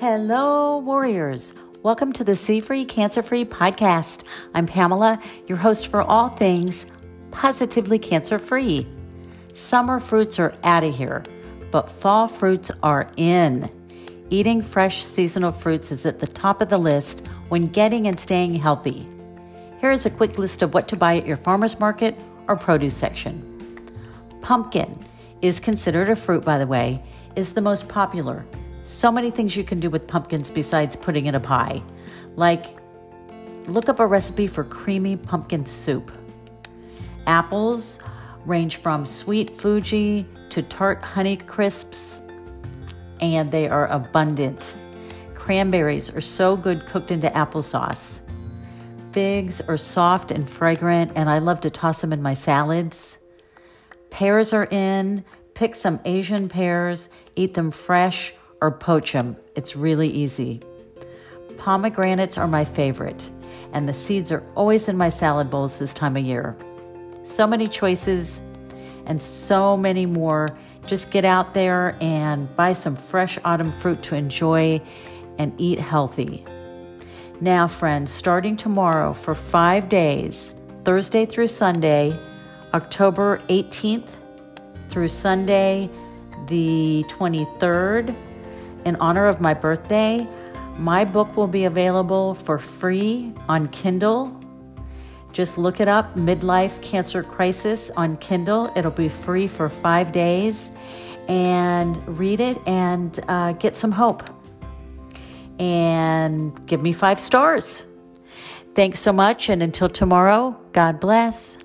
Hello, warriors. Welcome to the C Free Cancer Free podcast. I'm Pamela, your host for all things positively cancer free. Summer fruits are out of here, but fall fruits are in. Eating fresh seasonal fruits is at the top of the list when getting and staying healthy. Here is a quick list of what to buy at your farmer's market or produce section. Pumpkin is considered a fruit, by the way, is the most popular so many things you can do with pumpkins besides putting in a pie. Like, look up a recipe for creamy pumpkin soup. Apples range from sweet Fuji to tart honey crisps, and they are abundant. Cranberries are so good cooked into applesauce. Figs are soft and fragrant, and I love to toss them in my salads. Pears are in. Pick some Asian pears, eat them fresh or poach them. It's really easy. Pomegranates are my favorite, and the seeds are always in my salad bowls this time of year. So many choices and so many more. Just get out there and buy some fresh autumn fruit to enjoy and eat healthy. Now, friends, starting tomorrow for five days, Thursday through Sunday, October 18th through Sunday, the 23rd, in honor of my birthday, my book will be available for free on Kindle. Just look it up Midlife Cancer Crisis on Kindle. It'll be free for five days. And read it and uh, get some hope. And give me five stars. Thanks so much. And until tomorrow, God bless.